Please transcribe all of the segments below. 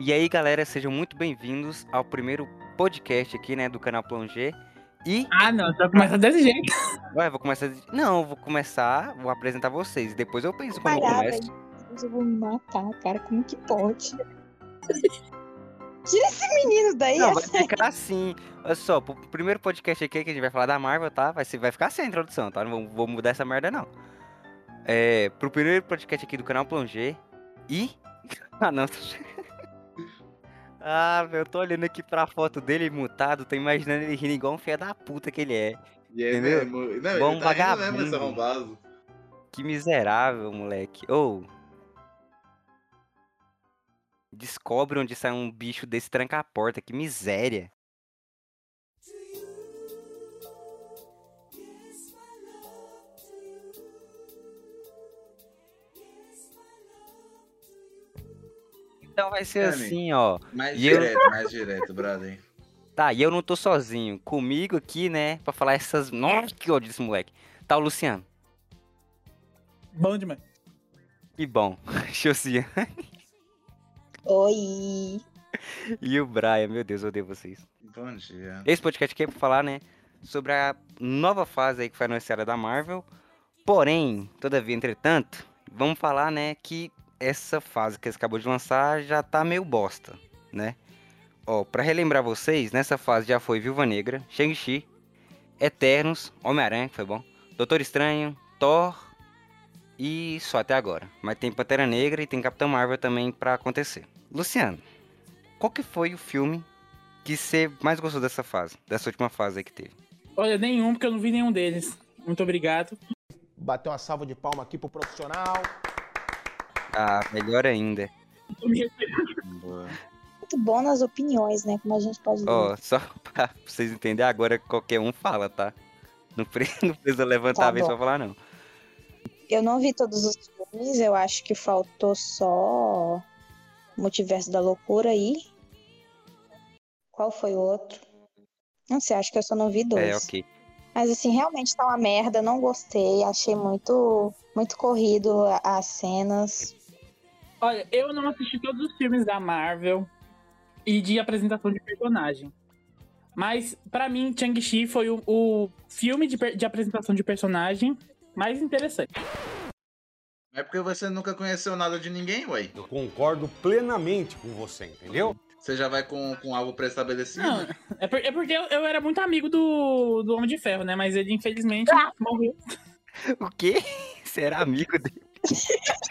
E aí, galera, sejam muito bem-vindos ao primeiro podcast aqui, né, do canal Plonger. E. Ah, não, só começa desse jeito. Ué, vou começar. Não, eu vou começar, vou apresentar vocês. Depois eu penso como eu começo. velho. Eu vou me matar, cara. Como que pode? Tira esse menino daí. Não, é vai ficar assim. Olha só, pro primeiro podcast aqui que a gente vai falar da Marvel, tá? Vai, ser, vai ficar sem introdução, tá? Não vou, vou mudar essa merda, não. É, pro primeiro podcast aqui do canal Plonger. E. Ah, não. Ah, velho, eu tô olhando aqui pra foto dele mutado, tô imaginando ele rindo igual um filho da puta que ele é. E aí, Entendeu? mesmo? Não, Bom ele tá rindo mesmo, esse vagabundo. arrombado. Que miserável, moleque. Ou. Descobre onde sai um bicho desse tranca-porta, que miséria. Então vai ser Dani. assim, ó. Mais E eu- direto, mais direto, brother. Tá, e eu não tô sozinho. Comigo aqui, né, pra falar essas. Nossa, que ódio desse moleque. Tá o Luciano. Bom demais. Que bom. Josiane. Oi. E o Brian, meu Deus, eu odeio vocês. Bom dia. Esse podcast aqui é pra falar, né, sobre a nova fase aí que foi anunciada da Marvel. Porém, todavia, entretanto, vamos falar, né, que essa fase que eles acabou de lançar já tá meio bosta, né? Ó, pra relembrar vocês, nessa fase já foi Viúva Negra, Shang-Chi, Eternos, Homem-Aranha, que foi bom, Doutor Estranho, Thor e só até agora. Mas tem Pantera Negra e tem Capitão Marvel também pra acontecer. Luciano, qual que foi o filme que você mais gostou dessa fase, dessa última fase aí que teve? Olha, nenhum, porque eu não vi nenhum deles. Muito obrigado. Bater uma salva de palma aqui pro profissional. Ah, melhor ainda. Boa. Muito bom nas opiniões, né? Como a gente pode ver. Ó, só pra vocês entenderem, agora qualquer um fala, tá? Não, pre- não precisa levantar Tá a vez pra falar, não. Eu não vi todos os filmes, eu acho que faltou só Multiverso da Loucura aí. Qual foi o outro? Não sei, acho que eu só não vi dois. É, ok. Mas assim, realmente tá uma merda, não gostei, achei muito muito corrido as cenas. Olha, eu não assisti todos os filmes da Marvel e de apresentação de personagem. Mas, pra mim, Shang-Chi foi o, o filme de, de apresentação de personagem mais interessante. É porque você nunca conheceu nada de ninguém, ué. Eu concordo plenamente com você, entendeu? Você já vai com, com algo pré-estabelecido? Não, é, por- é porque eu, eu era muito amigo do, do Homem de Ferro, né? Mas ele, infelizmente, morreu. O quê? Você era amigo dele?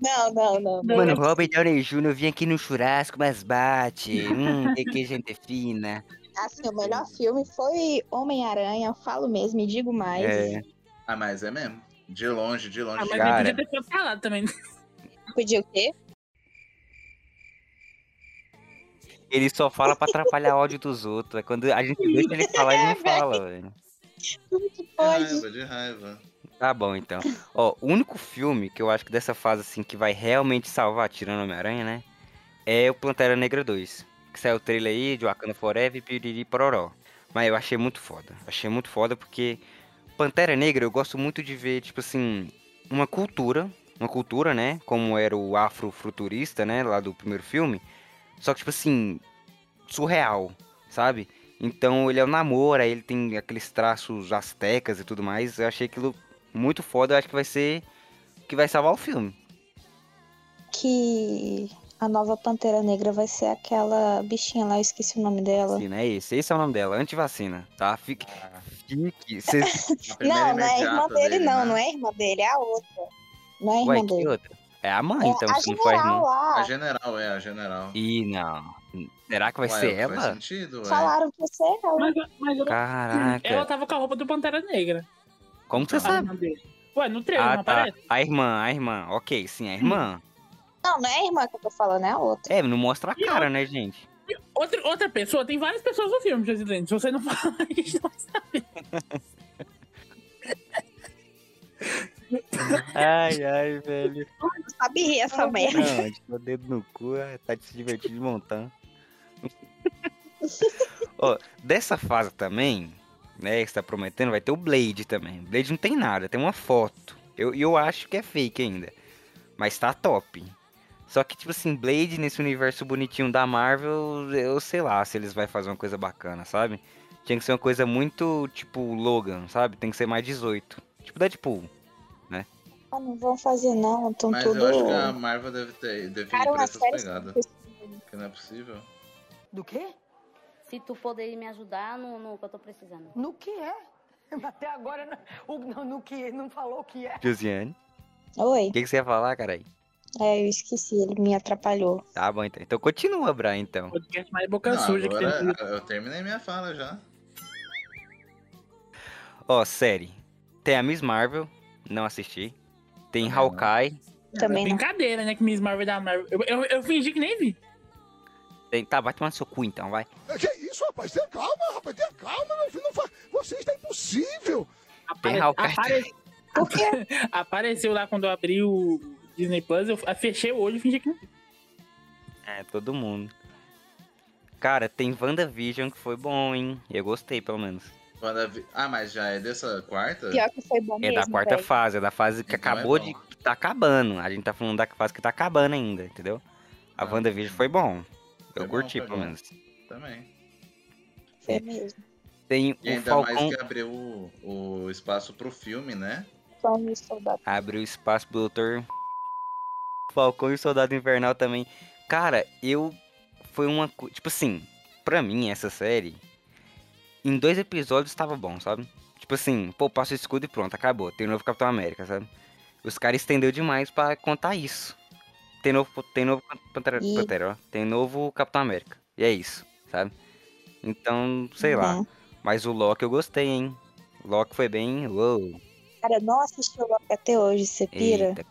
Não, não, não. não. Mano, Robert Downey Jr. vinha aqui no churrasco, mas bate. Hum, que, que gente fina. Assim, o melhor filme foi Homem-Aranha, falo mesmo e digo mais. É, Ah, mas é mesmo. De longe, de longe. Ah, mas Cara. ele podia ter falado também. Podia o quê? ele só fala pra atrapalhar o áudio dos outros. É quando a gente deixa ele falar, ele não fala, velho. Como que De pode? raiva, de raiva. Tá bom, então. Ó, o único filme que eu acho que dessa fase, assim, que vai realmente salvar, tirando Homem-Aranha, né? É o Pantera Negra 2. Que saiu o trailer aí de Wakanda Forever e Piriri Pororó. Mas eu achei muito foda. Achei muito foda porque Pantera Negra eu gosto muito de ver, tipo assim, uma cultura. Uma cultura, né? Como era o afrofuturista, né? Lá do primeiro filme. Só que, tipo assim, surreal, sabe? Então ele é o Namor, aí ele tem aqueles traços astecas e tudo mais. Eu achei aquilo muito foda, eu acho que vai ser que vai salvar o filme. Que a nova Pantera Negra vai ser aquela bichinha lá, eu esqueci o nome dela. Sim, é esse. Esse é o nome dela, antivacina, tá? Fique. Fique. Cês... A primeira Não, não é irmã imediata dele, não, né? não é irmã dele, é a outra. Não é irmã Ué, que dele. outra? É a mãe, É então, a se não for a general irmã. A general, é, a general. Ih, não. Será que vai Ué, ser Faz ela? sentido. Falaram que você é ela. Mas, mas Caraca. ela tava com a roupa do Pantera Negra. Como você a sabe? irmã dele. Ué, no trailer, Ah, não tá. aparece? A irmã, a irmã. Ok, sim, a irmã. Não, não é a irmã que eu tô falando, é a outra. É, não mostra a cara, né, gente? Outra, outra pessoa, tem várias pessoas no filme, presidente. Se você não falar, a gente não vai saber. Ai, ai, velho. Não sabe rir essa merda. Não, a gente o dedo no cu, é, tá se divertindo de montar. Ó, dessa fase também, né, que você tá prometendo, vai ter o Blade também. Blade não tem nada, tem uma foto. Eu, e eu acho que é fake ainda. Mas tá top. Só que, tipo assim, Blade nesse universo bonitinho da Marvel, eu sei lá se eles vão fazer uma coisa bacana, sabe? Tinha que ser uma coisa muito, tipo, Logan, sabe? Tem que ser mais 18. Tipo Deadpool. Ah, não vão fazer não, estão Mas tudo... eu acho que a Marvel deve ter deve ir Cara, uma essas pegadas. Que não é possível. Do quê? Se tu poderia me ajudar no, no que eu tô precisando. No que é? Até agora não, o- no, no que não falou o que é. Josiane. Oi, O que, que você ia falar, carai? é, eu esqueci, ele me atrapalhou. Tá bom, então. Então continua, Brian, então. Podcast mais boca Não, suja que agora tem. eu terminei minha fala já. Ó, série. Tem a Miss Marvel, não assisti. Tem Também não. Hawkeye. Também não. Brincadeira, né? Que Miss Marvel é da Marvel. Eu, eu, eu fingi que nem vi. Tem... Tá, vai tomar no seu cu então, vai. Que isso, rapaz? Tenha calma, rapaz. Tenha calma, meu filho. Não fa... Você está impossível. Tem Apare- quê? Apareceu lá quando eu abri o Disney Plus, eu fechei o olho e fingi que não. É, todo mundo. Cara, tem WandaVision que foi bom, hein? Eu gostei, pelo menos. Ah, mas já é dessa quarta? Pior que foi bom É mesmo, da quarta velho. fase, é da fase que Então é acabou bom. de. que tá acabando. A gente tá falando da fase que tá acabando ainda, entendeu? A Ah, WandaVision foi bom. Foi Eu bom, curti, pelo menos. Também. Foi mesmo. Tem E o ainda Falcão. mais que abriu o, o espaço pro filme, né? Só um soldado. Abriu espaço pro Doutor Falcão e o Soldado Invernal também. Cara, eu. Foi uma. Tipo assim, pra mim, essa série. Em dois episódios tava bom, sabe? Tipo assim, pô, passa o escudo e pronto, acabou. Tem o novo Capitão América, sabe? Os caras estendeu demais pra contar isso. Tem novo, tem novo Pantera, E- Pantera, ó. Tem novo Capitão América. E é isso, sabe? Então, sei lá. Uhum. Mas o Loki eu gostei, hein? O Loki foi bem. Uou. Cara, eu não assisti o Loki até hoje, você pira? Eita.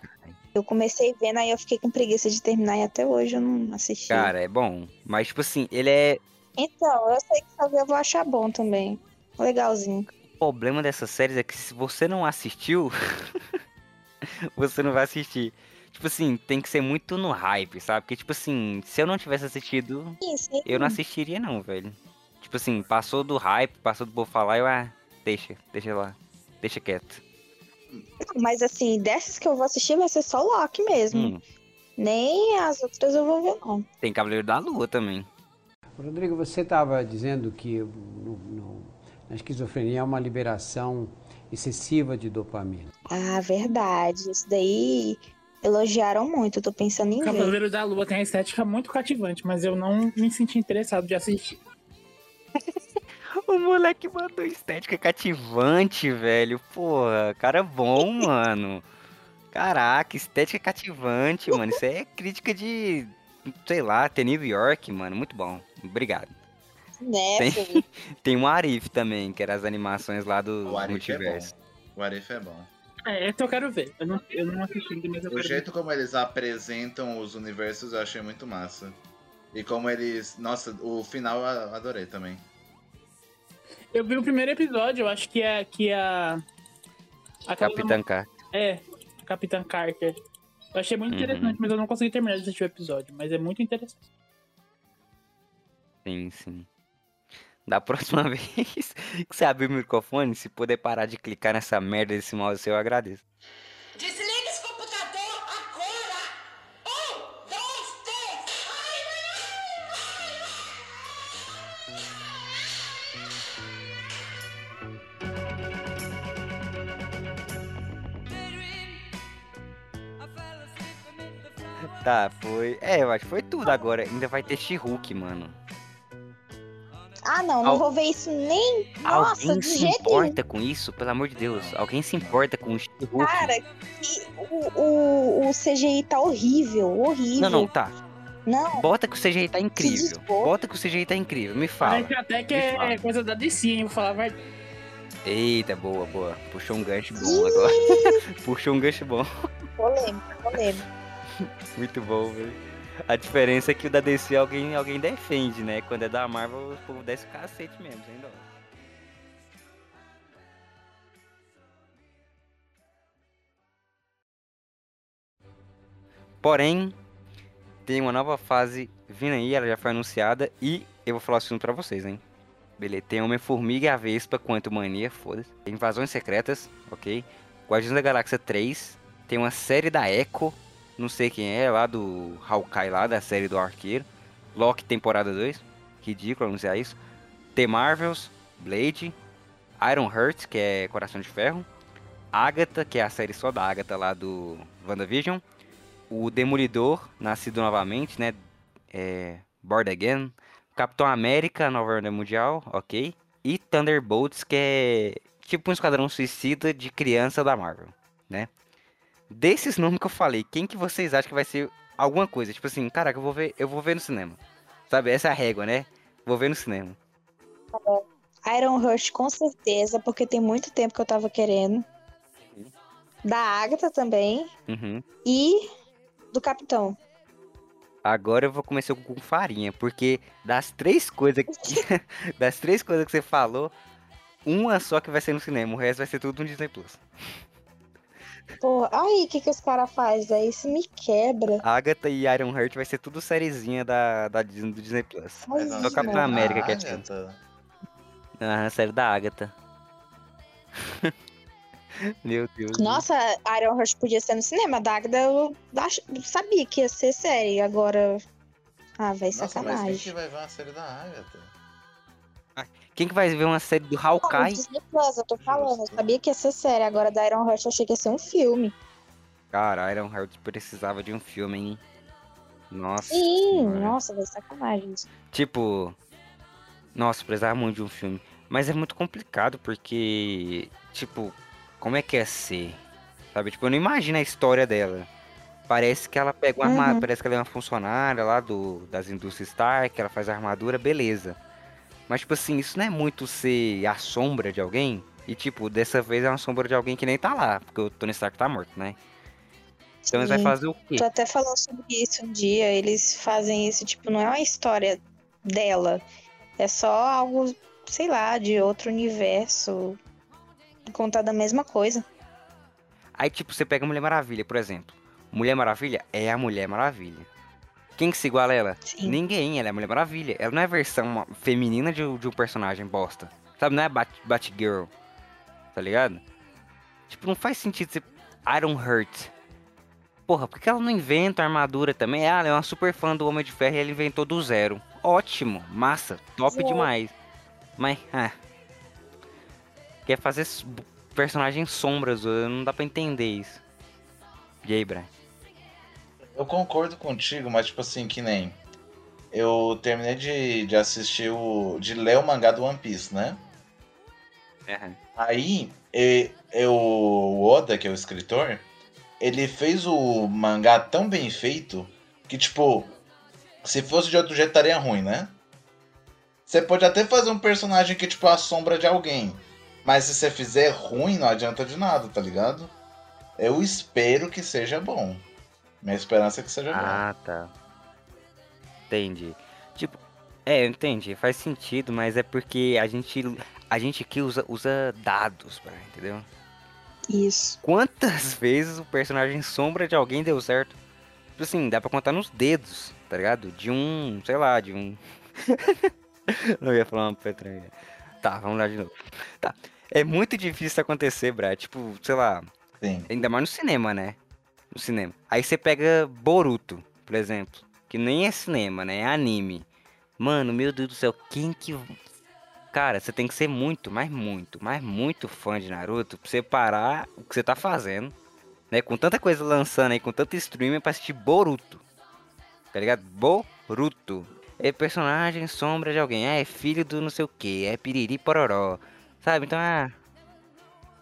Eu comecei vendo, aí eu fiquei com preguiça de terminar e até hoje eu não assisti. Cara, é bom. Mas, tipo assim, ele é. Então, eu sei que talvez eu vou achar bom também. Legalzinho. O problema dessas séries é que se você não assistiu, você não vai assistir. Tipo assim, tem que ser muito no hype, sabe? Porque, tipo assim, se eu não tivesse assistido, Sim, sim. eu não assistiria, não, velho. Tipo assim, passou do hype, passou do povo falar, eu, ah, deixa, deixa lá. Deixa quieto. Mas assim, dessas que eu vou assistir vai ser só Loki mesmo. Hum, Nem as outras eu vou ver, não. tem Cavaleiro da Lua também. Rodrigo, você estava dizendo que no- no- na esquizofrenia há uma liberação excessiva de dopamina. Ah, verdade. Isso daí elogiaram muito. Tô pensando em ver. Cavaleiro da Lua tem a estética muito cativante, mas eu não me senti interessado de assistir. O moleque mandou estética cativante, velho. Porra, cara bom, mano. Caraca, estética cativante, mano. Isso é crítica de, sei lá, The New York, mano. Muito bom. Obrigado. Né, Tem-? Tem um Arif também, que era as animações lá do O Arif é multiverso. bom. O Arif é bom. É, esse eu quero ver. Eu não, eu não assisti ainda, mas eu O quero jeito como eles apresentam os universos eu achei muito massa. E como eles. Nossa, o final eu adorei também. ver. Eu vi o primeiro episódio, eu acho que é que a. aquela- Capitã K. É, Capitã Carter. Eu achei muito Uhum. interessante, mas eu não consegui terminar de assistir o episódio. Mas é muito interessante. Sim, sim. Da próxima vez que você abrir o microfone, se puder parar de clicar nessa merda desse mouse seu, eu agradeço. Desliga esse computador agora! Um, dois, três! Tá, foi. É, eu acho que foi tudo agora. Ainda vai ter She-Hulk, mano. Ah, não, não Al- vou ver isso nem. Nossa, Alguém de se jeito nenhum. importa com isso? Pelo amor de Deus. Alguém se importa com o She-Hulk? Cara, que o, o, o CGI tá horrível, horrível. Não, não, tá. Não, Bota que o CGI tá incrível. Bota que o CGI tá incrível. Me fala. Parece até que é coisa da DC, hein? Vou falar a verdade. Eita, boa, boa. Puxou um gancho bom agora. Puxou um gancho bom. polêmica, polêmica. Muito bom, velho. A diferença é que o da DC alguém, alguém defende, né? Quando é da Marvel, o povo desce o cacete mesmo, sem dó. Porém, tem uma nova fase vindo aí, ela já foi anunciada e eu vou falar o assunto pra vocês, hein? Beleza, tem Homem-Formiga a Vespa, Quanto Mania, foda-se. Invasões Secretas, ok? Guardiões da Galáxia 3, tem uma série da Echo, não sei quem é, lá do Hawkeye lá, da série do Arqueiro. Loki temporada 2, ridículo anunciar isso. The Marvels, Blade, Iron Heart, que é Coração de Ferro. Agatha, que é a série só da Agatha lá do WandaVision. O Demolidor, nascido novamente, né? É, Board Again. Capitão América, Nova Ordem Mundial, ok. E Thunderbolts, que é tipo um esquadrão suicida de criança da Marvel, né? Desses nomes que eu falei, quem que vocês acham que vai ser alguma coisa? Tipo assim, caraca, eu vou ver, eu vou ver no cinema. Sabe, essa é a régua, né? Vou ver no cinema. Iron Rush, com certeza, porque tem muito tempo que eu tava querendo. Da Agatha também. Uhum. E do Capitão. Agora eu vou começar com farinha, porque das três coisas que das três coisas que você falou, uma só que vai ser no cinema, o resto vai ser tudo no Disney Plus. Pô, aí, o que, que os caras fazem? Aí isso me quebra. Agatha e Iron Heart vai ser tudo sériezinha da, da Disney, do Disney Plus. Ai, Só Capitão mano. América que é tipo. Ah, série da Agatha. Meu Deus. Nossa, Iron Rush podia ser no cinema. Da Agatha eu ach- sabia que ia ser série. Agora. Ah, vai Nossa, mas quem sacanagem. que vai ver uma série da Agatha? Quem que vai ver uma série do Hawkeye? Disney Plus, eu tô falando. Eu sabia que ia ser série. Agora da Iron Rush eu achei que ia ser um filme. Cara, Iron Heart precisava de um filme, hein? Nossa. Sim, nossa, vai sacanagem isso. Tipo, nossa, precisava muito de um filme. Mas é muito complicado porque, tipo, como é que é ser? Sabe? Tipo, eu não imagino a história dela. Parece que ela pega uma. Uhum. Parece que ela é uma funcionária lá do, das indústrias Stark, ela faz armadura, beleza. Mas, tipo assim, isso não é muito ser a sombra de alguém? E, tipo, dessa vez é uma sombra de alguém que nem tá lá, porque o Tony Stark tá morto, né? Então eles Sim. fazer o quê? Tu até falou sobre isso um dia. Eles fazem isso, tipo, não é uma história dela. É só algo, sei lá, de outro universo. Contar da mesma coisa. Aí, tipo, você pega a Mulher Maravilha, por exemplo. Mulher Maravilha é a Mulher Maravilha. Quem que se iguala a ela? Sim. Ninguém, ela é a Mulher Maravilha. Ela não é a versão feminina de, um- de um personagem bosta. Sabe, não é Bat Batgirl. Tá ligado? Tipo, não faz sentido ser Iron Heart. Porra, por que ela não inventa armadura também? Ah, ela é uma super fã do Homem de Ferro e ela inventou do zero. Ótimo, massa, top Zero. demais. Mas, ah. Quer fazer personagens sombras, não dá pra entender isso. E aí, Brian? Eu concordo contigo, mas tipo assim, que nem. Eu terminei de, de assistir o. de ler o mangá do One Piece, né? Aí, e, eu, o Oda, que é o escritor, ele fez o mangá tão bem feito que, tipo, se fosse de outro jeito estaria ruim, né? Você pode até fazer um personagem que, tipo, é a sombra de alguém. Mas se você fizer ruim, não adianta de nada, tá ligado? Eu espero que seja bom. Minha esperança é que seja bom. Ah, tá. Entendi. Tipo, é, eu entendi, faz sentido, mas é porque a gente, a gente aqui usa, usa dados, Brian, entendeu? Isso. Quantas vezes o personagem sombra de alguém deu certo? Tipo assim, dá pra contar nos dedos, tá ligado? De um, sei lá, de um. Não ia falar uma petranha. Tá, vamos lá de novo. Tá. É muito difícil isso acontecer, Brad. Tipo, sei lá. Sim. Ainda mais no cinema, né? No cinema. Aí você pega Boruto, por exemplo. Que nem é cinema, né? É anime. Mano, meu Deus do céu, quem que. Cara, você tem que ser muito, mas muito, mas muito fã de Naruto pra você parar o que você tá fazendo. Né? Com tanta coisa lançando aí, com tanto streaming pra assistir Boruto. Tá ligado? Boruto. É personagem sombra de alguém. Ah, é filho do não sei o que. É piriri pororó. Sabe? Então, ah.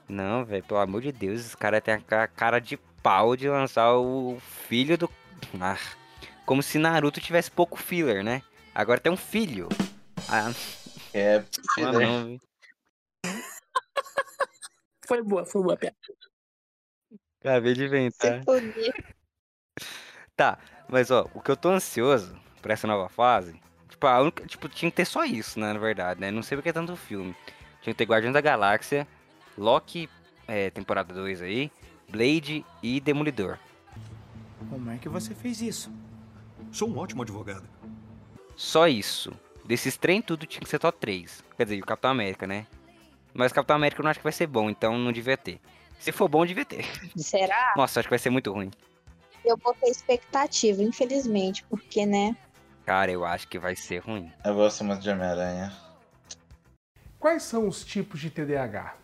Não, velho, pelo amor de Deus, esse cara tem a ca- cara de pau de lançar o filho do. Ah, como se Naruto tivesse pouco filler, né? Agora tem um filho. Ah, É, filler. não, vi. Foi boa, foi boa, piada. Acabei de inventar. Tá, mas ó, o que eu tô ansioso pra essa nova fase, tipo, a única, tipo, tinha que ter só isso, né, na verdade, né? Não sei porque é tanto filme. Tinha que ter Guardiões da Galáxia, Loki, é, temporada 2 aí, Blade e Demolidor. Como é que você fez isso? Sou um ótimo advogado. Só isso. Desses trem tudo tinha que ser só três. Quer dizer, e o Capitão América, né? Mas o Capitão América eu não acho que vai ser bom, então não devia ter. Se for bom, devia ter. Será? Nossa, acho que vai ser muito ruim. Eu botei expectativa, infelizmente, porque, né? Cara, eu acho que vai ser ruim. Eu gosto muito de Homem-Aranha. Quais são os tipos de TDAH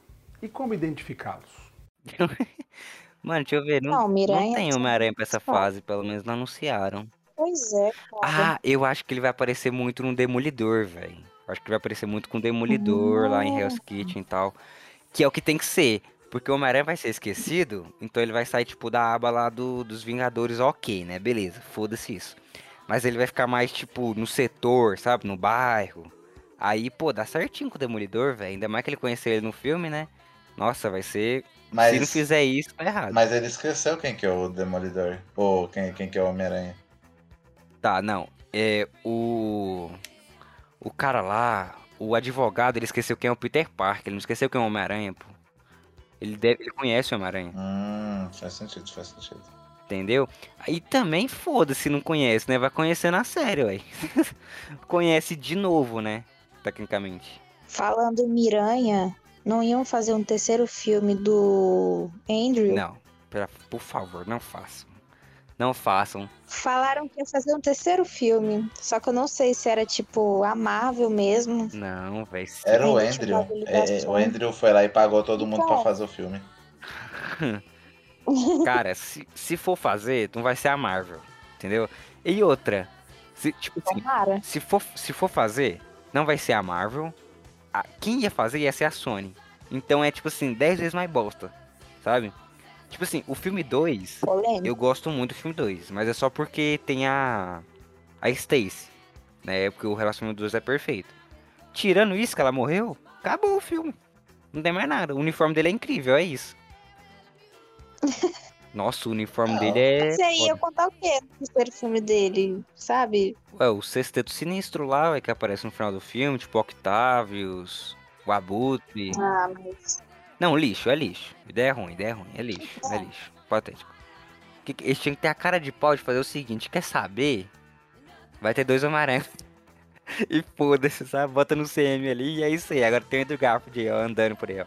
e como identificá-los? Mano, deixa eu ver. Não, Não, não Miranha tem Homem-Aranha pra essa só. fase, pelo menos não anunciaram. Pois é, cara. Ah, eu acho que ele vai aparecer muito no Demolidor, velho. Acho que ele vai aparecer muito com o Demolidor lá em Hell's Kitchen e tal. Que é o que tem que ser. Porque o Homem-Aranha vai ser esquecido, então ele vai sair, tipo, da aba lá do, dos Vingadores, ok, né? Beleza, foda-se isso. Mas ele vai ficar mais, tipo, no setor, sabe? No bairro. Aí, pô, dá certinho com o Demolidor, velho. Ainda mais que ele conheceu ele no filme, né? Nossa, vai ser. Mas, Se não fizer isso, tá errado. mas ele esqueceu quem que é o Demolidor. Ou quem, quem que é o Homem-Aranha. Tá, não. É o. O cara lá, o advogado, ele esqueceu quem é o Peter Parker, ele não esqueceu quem é o Homem-Aranha, pô. Ele, deve, ele conhece o Homem-Aranha, Hum, faz sentido, faz sentido. entendeu? Aí também foda-se não conhece, né? Vai conhecer na série, ué. conhece de novo, né? Tecnicamente. Falando em Miranha, não iam fazer um terceiro filme do Andrew? Não, pera- por favor, não façam. Não façam. Falaram que ia fazer um terceiro filme. Só que eu não sei se era tipo a Marvel mesmo. Não, velho. Era o Andrew. É, o. Andrew foi lá e pagou todo mundo pra Então. fazer o filme. Cara, se, se for fazer, não vai ser a Marvel, entendeu? E outra, se, tipo assim, se for, se for fazer, não vai ser a Marvel. A- quem ia fazer ia ser a Sony. Então é tipo assim, 10 vezes mais bosta, sabe? Tipo assim, o filme 2, Polêmico. eu gosto muito do filme 2, mas é só porque tem a. a Stacy, né? Porque o relacionamento dos dois é perfeito. Tirando isso, que ela morreu, acabou o filme. Não tem mais nada. O uniforme dele é incrível, é isso. Nossa, o uniforme dele é. Mas aí ia contar o quê no terceiro filme dele, sabe? Ué, o sexteto sinistro lá, ué, que aparece no final do filme, tipo Octavius, o Abutre. Ah, mas. Não, lixo, é lixo. Ideia é ruim, ideia é ruim, é lixo, é lixo. Patético. Eles tinham que ter a cara de pau de fazer o seguinte, quer saber? Vai ter dois Homem-Aranha. e foda-se, sabe? Bota no CM ali e é isso aí. Agora tem o Andrew Garfield aí, ó, andando por aí, ó.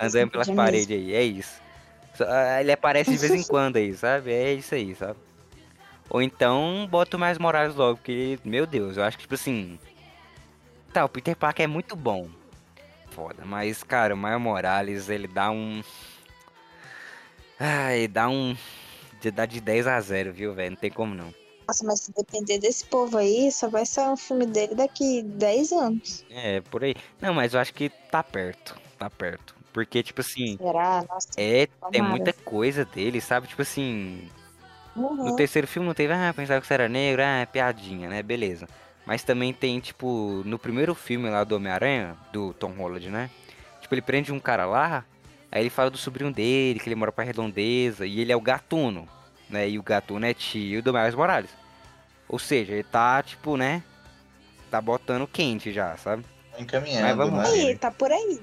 Andando pelas paredes aí, é isso. Ah, Ele aparece de vez em quando aí, sabe? É isso aí, sabe? Ou então bota o mais Morales logo, porque, meu Deus, eu acho que, tipo assim. Tá, o Peter Parker é muito bom. Foda, mas, cara, o Miles Morales, ele dá um. Ai, dá um. de- Dá de 10 a 0, viu, velho? Não tem como não. Nossa, mas se depender desse povo aí, só vai sair um filme dele daqui 10 anos. É, por aí. Não, mas eu acho que tá perto. Tá perto. Porque, tipo assim. Será? Nossa. É, tem muita coisa dele, sabe? Tipo assim. Uhum. No terceiro filme não teve, ah, pensava que você era negro, ah, piadinha, né? Beleza. Mas também tem, tipo, no primeiro filme lá do Homem-Aranha, do Tom Holland, né? Tipo, ele prende um cara lá, aí ele fala do sobrinho dele, que ele mora pra redondeza, e ele é o gatuno, né? E o gatuno é tio do Miles Morales. Ou seja, ele tá, tipo, né? Tá botando quente já, sabe? Encaminhando, Mas vamos né? Aí, tá por aí.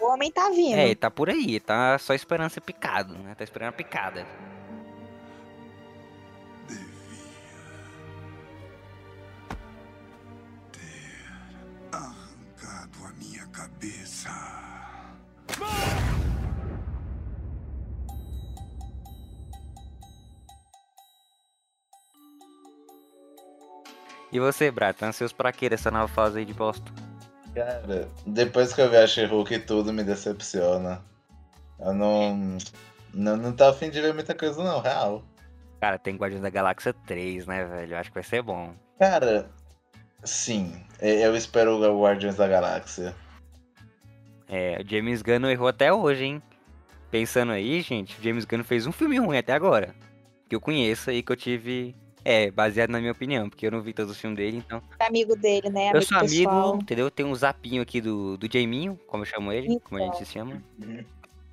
O homem tá vindo. É, tá por aí, tá só esperando ser picado, né? Tá esperando a picada. Arrancado a minha cabeça. E você, Brad, tá ansioso pra quê dessa nova fase aí de bosta? Cara, depois que eu vi a She-Hulk, tudo me decepciona. Eu não. Não, não tá afim de ver muita coisa, não, real. Cara, tem Guardiões da Galáxia 3, né, velho? Eu acho que vai ser bom. Cara, sim, eu espero o Guardiões da Galáxia. É, o James Gunn não errou até hoje, hein? Pensando aí, gente, o James Gunn fez um filme ruim até agora. Que eu conheço e que eu tive. É, baseado na minha opinião, porque eu não vi todos os filmes dele, então. Amigo dele, né? eu Amigo sou amigo, pessoal. entendeu? Tem um zapinho aqui do, do Jaminho, como eu chamo ele, como a gente se chama.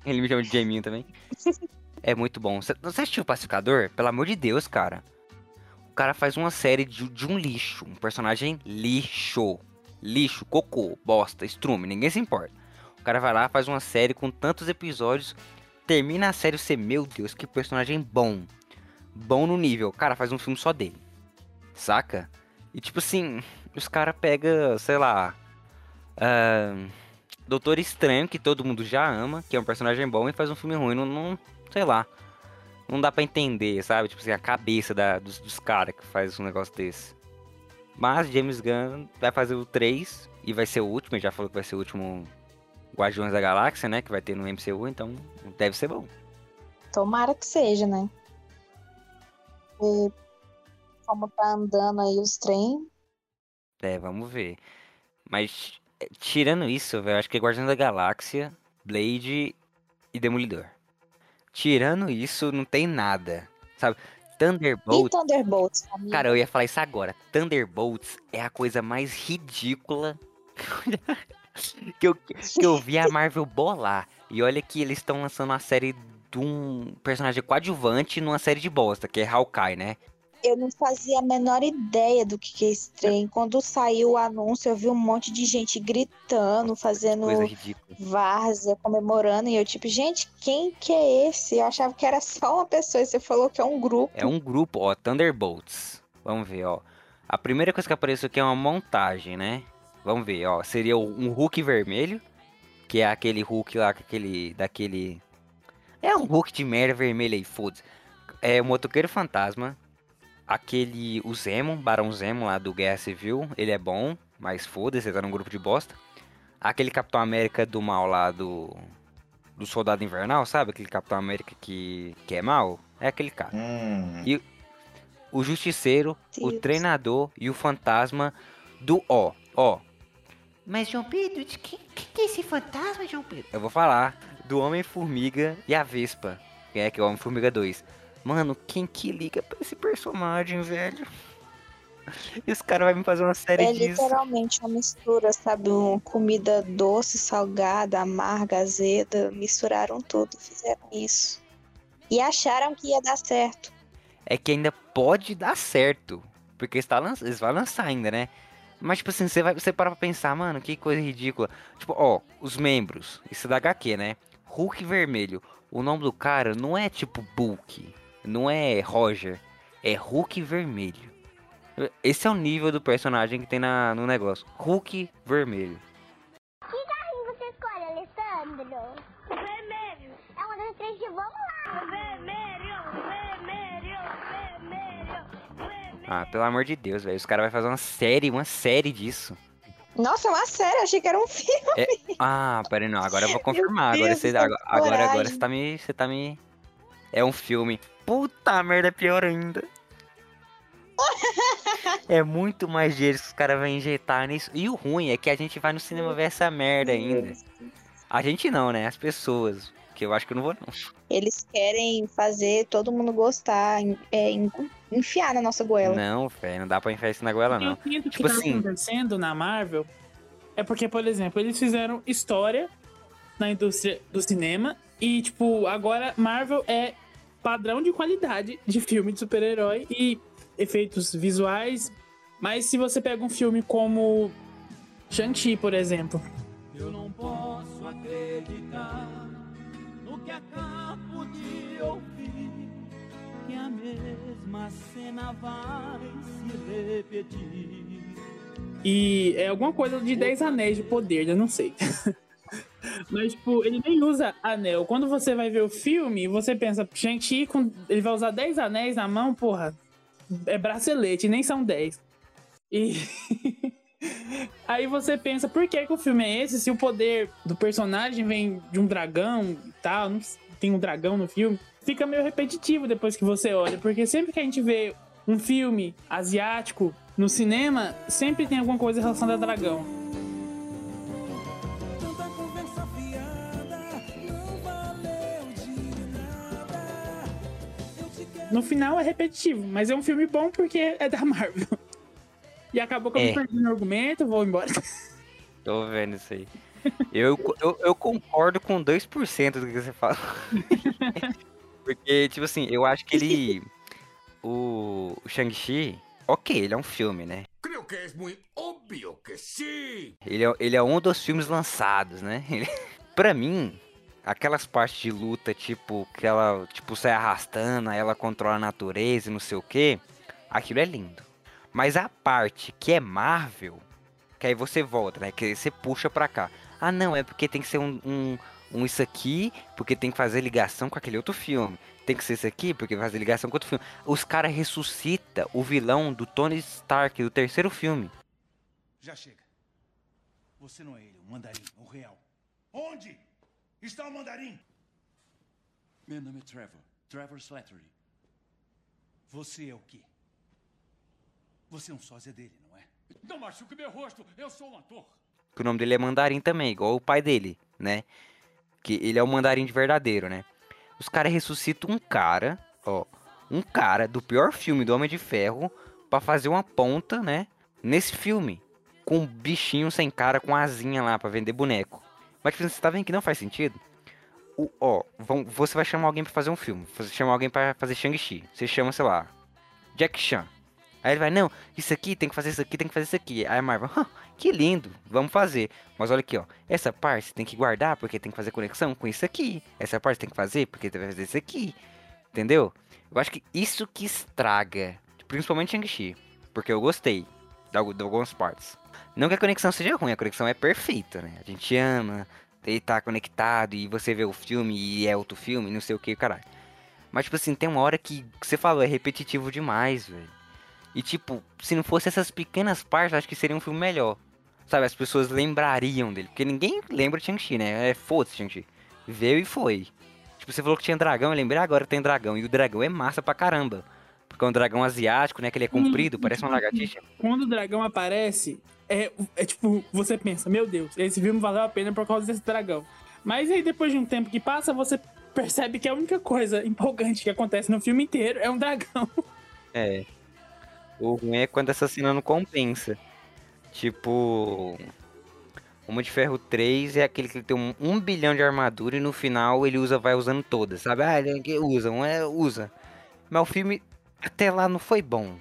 Ele me chama de Jaminho também. É muito bom. Você assistiu o Pacificador? Pelo amor de Deus, cara. O cara faz uma série de, de um lixo. Um personagem lixo. Lixo, cocô, bosta, estrume, ninguém se importa. O cara vai lá, faz uma série com tantos episódios. Termina a série você, meu Deus, que personagem bom. Bom no nível. Cara faz um filme só dele. Saca? E tipo assim, os caras pegam, sei lá. ahn, Doutor Estranho, que todo mundo já ama, que é um personagem bom, e faz um filme ruim. Não, não sei lá. não dá pra entender, sabe? Tipo assim, a cabeça da, dos, dos caras que faz um negócio desse. Mas James Gunn vai fazer o 3 e vai ser o último, ele já falou que vai ser o último Guardiões da Galáxia, né? Que vai ter no MCU, então deve ser bom. Tomara que seja, né? E como tá andando aí os trem, É, vamos ver. Mas, é, tirando isso, velho, acho que é Guardiões da Galáxia, Blade e Demolidor. Tirando isso, não tem nada, sabe? e Thunderbolt, Thunderbolts, cara, eu ia falar isso agora. Thunderbolts é a coisa mais ridícula que eu, que eu vi a Marvel bolar. E olha que eles estão lançando uma série de um personagem coadjuvante numa série de bosta, que é Hawkeye, né? Eu não fazia a menor ideia do que, que é esse trem. Quando saiu o anúncio, eu vi um monte de gente gritando, fazendo várzea, comemorando. E eu, tipo, gente, quem que é esse? Eu achava que era só uma pessoa. E você falou que é um grupo. É um grupo, ó, Thunderbolts. Vamos ver, ó. A primeira coisa que apareceu aqui é uma montagem, né? Vamos ver, ó. Seria um Hulk vermelho, que é aquele Hulk lá, com aquele, daquele... É um Hulk de merda vermelho aí, foda-se. É o Motoqueiro Fantasma, aquele, o Zemo, Barão Zemo lá do Guerra Civil, ele é bom, mas foda-se, ele tá num grupo de bosta. Aquele Capitão América do mal lá do... Do Soldado Invernal, sabe? Aquele Capitão América que, que é mal. É aquele cara. Hum. E o Justiceiro, o Deus. Treinador e o Fantasma do Ó. Ó. Mas, João Pedro, de que, que, que é esse fantasma, João Pedro? Eu vou falar do Homem-Formiga e a Vespa. Que é que é o Homem-Formiga 2. Mano, quem que liga pra esse personagem, velho? E os caras vão me fazer uma série É disso. literalmente uma mistura, sabe? Uma comida doce, salgada, amarga, azeda. Misturaram tudo, fizeram isso. E acharam que ia dar certo. É que ainda pode dar certo. Porque está eles vão lançar ainda, né? Mas, tipo assim, você vai você para pra pensar, mano, que coisa ridícula. Tipo, ó, os membros. Isso é da HQ, né? Hulk vermelho. O nome do cara não é tipo Bulk. Não é Roger. É Hulk vermelho. Esse é o nível do personagem que tem na, no negócio. Hulk vermelho. Que carrinho você escolhe, Alessandro? O vermelho. É uma das três que vamos lá. O vermelho, vermelho, vermelho, vermelho. Ah, pelo amor de Deus, velho. Os caras vão fazer uma série, uma série disso. Nossa, é uma série, eu achei que era um filme. É- Ah, peraí, não. Agora eu vou confirmar. Agora você, agora, agora, você tá me. Você tá me. É um filme. Puta merda, é pior ainda. É muito mais dinheiro que os caras vão injetar nisso. E o ruim é que a gente vai no cinema ver essa merda ainda. A gente não, né? As pessoas. Que eu acho que eu não vou, não. Eles querem fazer todo mundo gostar, é, en- enfiar na nossa goela. Não, velho, não dá pra enfiar isso na goela, não. Eu sinto que Tipo tá assim, acontecendo na Marvel é porque, por exemplo, eles fizeram história na indústria do cinema e, tipo, agora Marvel é padrão de qualidade de filme de super-herói e efeitos visuais. Mas se você pega um filme como Shang-Chi, por exemplo, Eu não posso acreditar mesma cena vai se repetir. E é alguma coisa de 10 anéis de poder, eu não sei. Mas, tipo, ele nem usa anel. Quando você vai ver o filme, você pensa, com- ele vai usar 10 anéis na mão, porra. É bracelete, nem são 10. E. Aí você pensa, por que, que o filme é esse se o poder do personagem vem de um dragão e tal? Tem um dragão no filme. Fica meio repetitivo depois que você olha, porque sempre que a gente vê um filme asiático no cinema, sempre tem alguma coisa relacionada a dragão. No final é repetitivo, mas é um filme bom porque é da Marvel. E acabou que eu me É. perdi no argumento, vou embora. Tô vendo isso aí. Eu, eu, eu concordo com 2% do que você fala. Porque, tipo assim, eu acho que ele. O, o Shang-Chi, ok, ele é um filme, né? Creo que es muy obvio que sí. Ele é, ele é um dos filmes lançados, né? Ele- pra mim, aquelas partes de luta, tipo, que ela, tipo, sai arrastando, ela controla a natureza e não sei o que, aquilo é lindo. Mas a parte que é Marvel, que aí você volta, né? Que você puxa pra cá. Ah, não, é porque tem que ser um, um, um isso aqui, porque tem que fazer ligação com aquele outro filme. tem que ser esse aqui, porque vai fazer ligação com outro filme. Os caras ressuscita o vilão do Tony Stark do terceiro filme. Já chega. Você não é ele, o mandarim, o real. Onde está o mandarim? Meu nome é Trevor. Trevor Slattery. Você é o quê? Você é um sósia dele, não é? Não machuque meu rosto, eu sou um ator. Que o nome dele é Mandarim também, igual o pai dele, né? Que ele é o Mandarim de verdadeiro, né? Os caras ressuscitam um cara, ó, um cara do pior filme do Homem de Ferro pra fazer uma ponta, né? Nesse filme, com um bichinho sem cara, com asinha lá pra vender boneco. Mas tipo, você tá vendo que não faz sentido? O, ó, vão, você vai chamar alguém pra fazer um filme, você chama alguém pra fazer Shang-Chi. Você chama, sei lá, Jack Chan. Aí ele vai, não, isso aqui tem que fazer isso aqui, tem que fazer isso aqui. Aí a Marvel, "Hã, que lindo, vamos fazer. Mas olha aqui, ó, essa parte você tem que guardar porque tem que fazer conexão com isso aqui. Essa parte tem que fazer porque tem que fazer isso aqui. Entendeu? Eu acho que isso que estraga, principalmente Shang-Chi. Porque eu gostei de algu- de algumas partes. Não que a conexão seja ruim, a conexão é perfeita, né? A gente ama, ele tá conectado e você vê o filme e é outro filme, não sei o que, caralho. Mas, tipo assim, tem uma hora que você falou, é repetitivo demais, velho. E, tipo, se não fosse essas pequenas partes, acho que seria um filme melhor. Sabe, as pessoas lembrariam dele. Porque ninguém lembra de Shang-Chi, né? É foda-se, Shang-Chi. Veio e foi. Tipo, você falou que tinha dragão, eu lembrei agora tem dragão. E o dragão é massa pra caramba. Porque é um dragão asiático, né? Que ele é comprido, parece uma lagartixa. Quando o dragão aparece, é, é tipo, você pensa, meu Deus, esse filme valeu a pena por causa desse dragão. Mas aí depois de um tempo que passa, você percebe que a única coisa empolgante que acontece no filme inteiro é um dragão. É. O ruim é quando essa cena não compensa. Tipo. Homem de Ferro 3 é aquele que tem um, um bilhão de armadura e no final ele usa, vai usando todas, sabe? Ah, ele que usa, um é, usa. Mas o filme até lá não foi bom,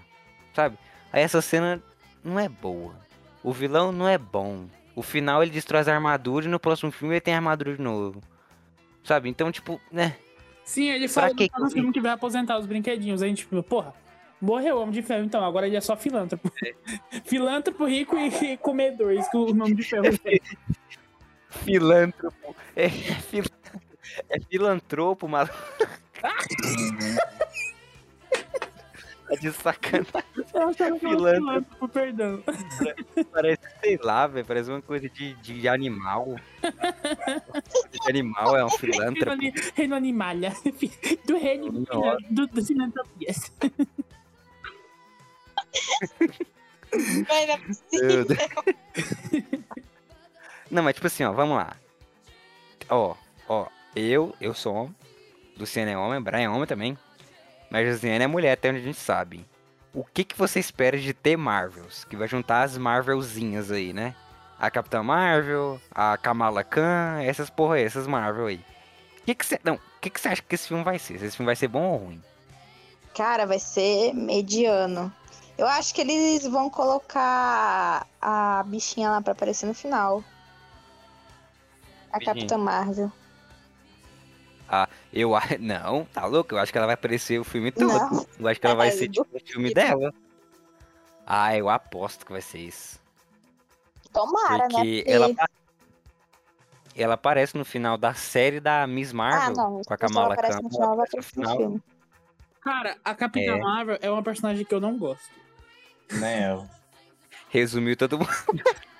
sabe? Aí essa cena não é boa. O vilão não é bom. O final ele destrói as armaduras e no próximo filme ele tem armadura de novo. Sabe? Então, tipo, né? Sim, ele Pra fala que no filme que vai aposentar os brinquedinhos. A gente, tipo, porra, morreu o Homem de Ferro, então agora ele é só filântropo. filântropo, rico e, e comedor, isso que o nome de ferro é. Filântropo. É, fil... é filantropo, maluco. Tá de sacanagem. Eu perdão. Parece, sei lá, velho. Parece uma coisa de, de animal. de animal é um Reino, filântropo. reino animalha. Do reino do, do filantropias. Mas não é Deus. Não, mas tipo assim, ó, vamos lá. Ó, ó, eu, eu sou homem. Luciano é homem, Brian é homem também. Mas Josiane é mulher, até onde a gente sabe. O que que você espera de ter Marvels? Que vai juntar as Marvelzinhas aí, né? A Capitã Marvel, a Kamala Khan, essas porra aí, essas Marvel aí. O que que você, não, o que que você acha que esse filme vai ser? Se esse filme vai ser bom ou ruim? Cara, vai ser mediano. Eu acho que eles vão colocar a bichinha lá pra aparecer no final. A. Capitã Marvel. Ah, eu acho. Não, tá louco? Eu acho que ela vai aparecer o filme todo. Não. Eu acho que ela vai Ai, ser tipo o filme dela. Ah, eu aposto que vai ser isso. Tomara, Porque né? ela, Porque- apa- ela aparece no final da série da Miss Marvel Ah, não. com a ela Kamala Khan. no final, no final. Cara, a Capitã É. Marvel é uma personagem que eu não gosto. Nem eu. Resumiu todo mundo.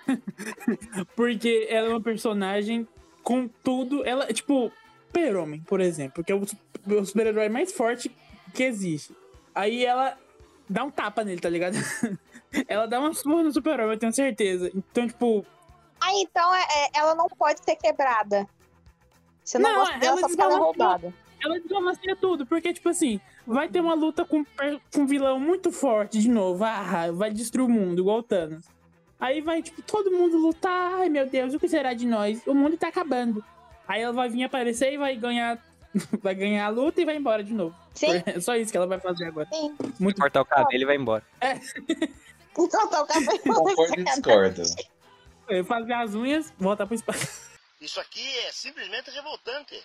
Porque ela é uma personagem com tudo. Ela é tipo Super-Homem, por exemplo, que é o, su- o super-herói mais forte que existe. Aí ela dá um tapa nele, tá ligado? ela dá uma surra no Super-Homem, eu tenho certeza. Então, tipo, Ah, então é- é- ela não pode ser quebrada. Você não, Não, gosta dela ela só é desbalanceou. roubada. ela desbalanceia tudo, porque, tipo assim, vai ter uma luta com, com um vilão muito forte de novo. Ah, vai destruir o mundo, igual o Thanos. Aí vai, tipo, todo mundo lutar. Ai, meu Deus, o que será de nós? O mundo tá acabando. Aí ela vai vir aparecer e vai ganhar. vai ganhar a luta e vai embora de novo. Sim. É só isso que ela vai fazer agora. Sim. Muito Cortar o cabelo e vai embora. Então tá o cabelo. Concordo e discordo. É, Fazer as unhas, voltar pro espaço. Isso aqui é simplesmente revoltante.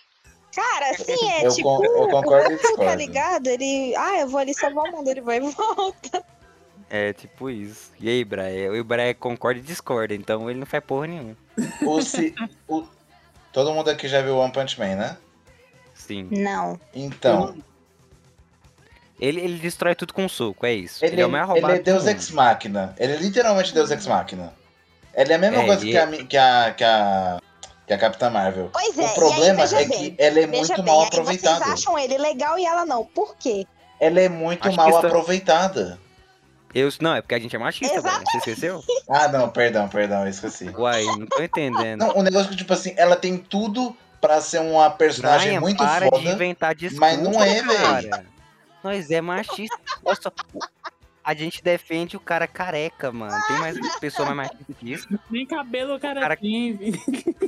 Cara, assim, é Eu tipo. con- eu concordo e o Tá ligado? Ele. Ah, eu vou ali salvar o mundo, ele vai e volta. É tipo isso. E aí, Brian? O Brian concorda e discorda, então ele não faz porra nenhuma. O, ci- o- Todo mundo aqui já viu One Punch Man, né? Sim. Não. Então, Ele, ele destrói tudo com um soco, é isso. Ele, ele, é o mais ele é Deus Ex Machina. Ele é literalmente Deus Ex Machina. Ele é a mesma É, coisa ele que, é- a, mi- que, a, que, a, que a Capitã Marvel. Pois é, o problema e aí, é bem, que ela é muito bem, mal aproveitada. Vocês acham ele legal e ela não. Por quê? Ela é muito Machista. mal aproveitada. Eu, não, é porque a gente é machista, velho. Você esqueceu? Ah, não, perdão, perdão, eu esqueci. Uai, não tô entendendo. Não, o negócio é que, tipo assim, ela tem tudo pra ser uma personagem Brian, muito para de foda. inventar desculpa, mas não é, velho. Nós é machista. Só, a gente defende o cara careca, mano. Tem mais pessoa mais machista que isso? Nem cabelo o cara, Cara- tem.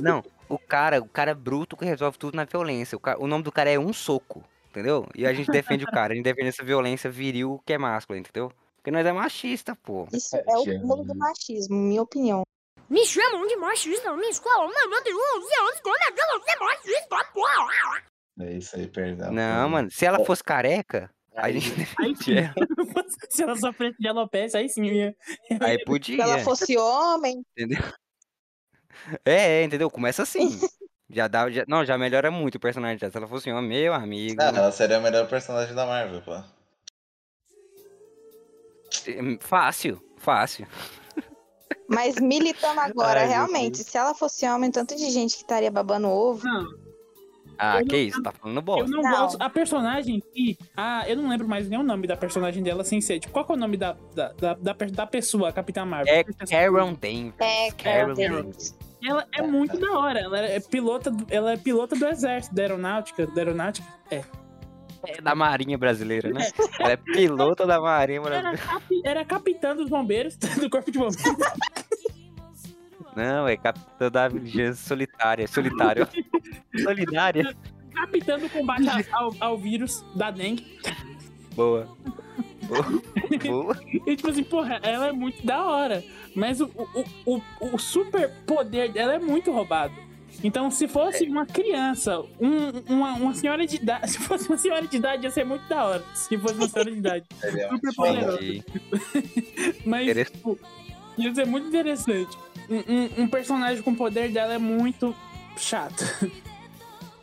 Não, o cara, o cara é bruto que resolve tudo na violência. O, ca- o nome do cara é um soco, entendeu? E a gente defende o cara, a gente defende essa violência viril que é máscula, entendeu? Porque nós é machista, pô. Isso é o mundo do machismo, minha opinião. Me chamam de machista na minha escola, mas eu tenho 11 anos quando é que eu machista, porra! É isso aí, perdão. Não, mano, se ela fosse careca, a gente defendia ela. Se ela sofresse de alopecia, aí sim. Ia... Aí Se podia. ela fosse homem, Entendeu? É, é, entendeu? Começa assim. Já dá, já, não, já melhora muito o personagem. já. Se ela fosse um meu amigo. Ah, ela seria a melhor personagem da Marvel, pô. hum, Fácil, fácil. mas militando agora, Ai, realmente, se ela fosse homem, tanto de gente que estaria babando ovo. Ah, Eu que isso? Tá falando Eu bosta. não, gosto. A personagem. Ah, eu não lembro mais nem o nome da personagem dela sem ser. Tipo, qual que é o nome da, da, da, da, da pessoa, a Capitã Marvel? É Karen Danvers. É, Karen Karen Danvers. Ela é muito da hora. Ela é pilota, do- ela é pilota do exército, da aeronáutica. Da aeronáutica? É. É da Marinha Brasileira, né? Ela é pilota da Marinha Era, Brasileira. capi- era capitã dos bombeiros, do corpo de bombeiros. Não, é capitã da vigilância solitária. Solitário. Solidária. capitã do combate ao, ao vírus da dengue. Boa. Boa. E tipo assim, porra, ela é muito da hora. Mas o, o, o, o super poder dela é muito roubado. Então, se fosse uma criança, um- uma, uma senhora de idade. Se fosse uma senhora de idade, ia ser muito da hora. Se fosse uma senhora de idade. É Super poderosa. Mas, tipo, ia ser muito interessante. Um, um- um personagem com poder dela é muito chato.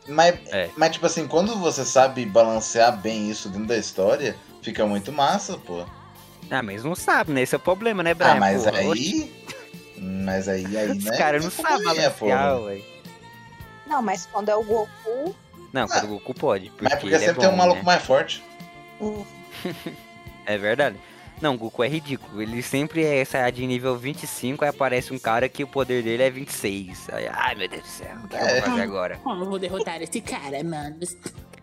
Mas, É. mas, tipo assim, quando você sabe balancear bem isso dentro da história, fica muito massa, pô. Ah, mas não sabe, né? Esse é o problema, né, Brian? Ah, mas oxe, aí. Mas aí, aí, Os né? caras não sabem É, balancear, ué. Não, mas quando é o Goku. Não, quando o Goku pode. Porque Mas é porque ele é sempre tem um bom, maluco né? mais forte. hum, É verdade. Não, o Goku é ridículo. Ele sempre é Saiyajin nível 25, aí aparece um cara que o poder dele é 26. Aí, ai meu Deus do céu, o que eu É. vou fazer agora? Como eu vou derrotar esse cara, mano?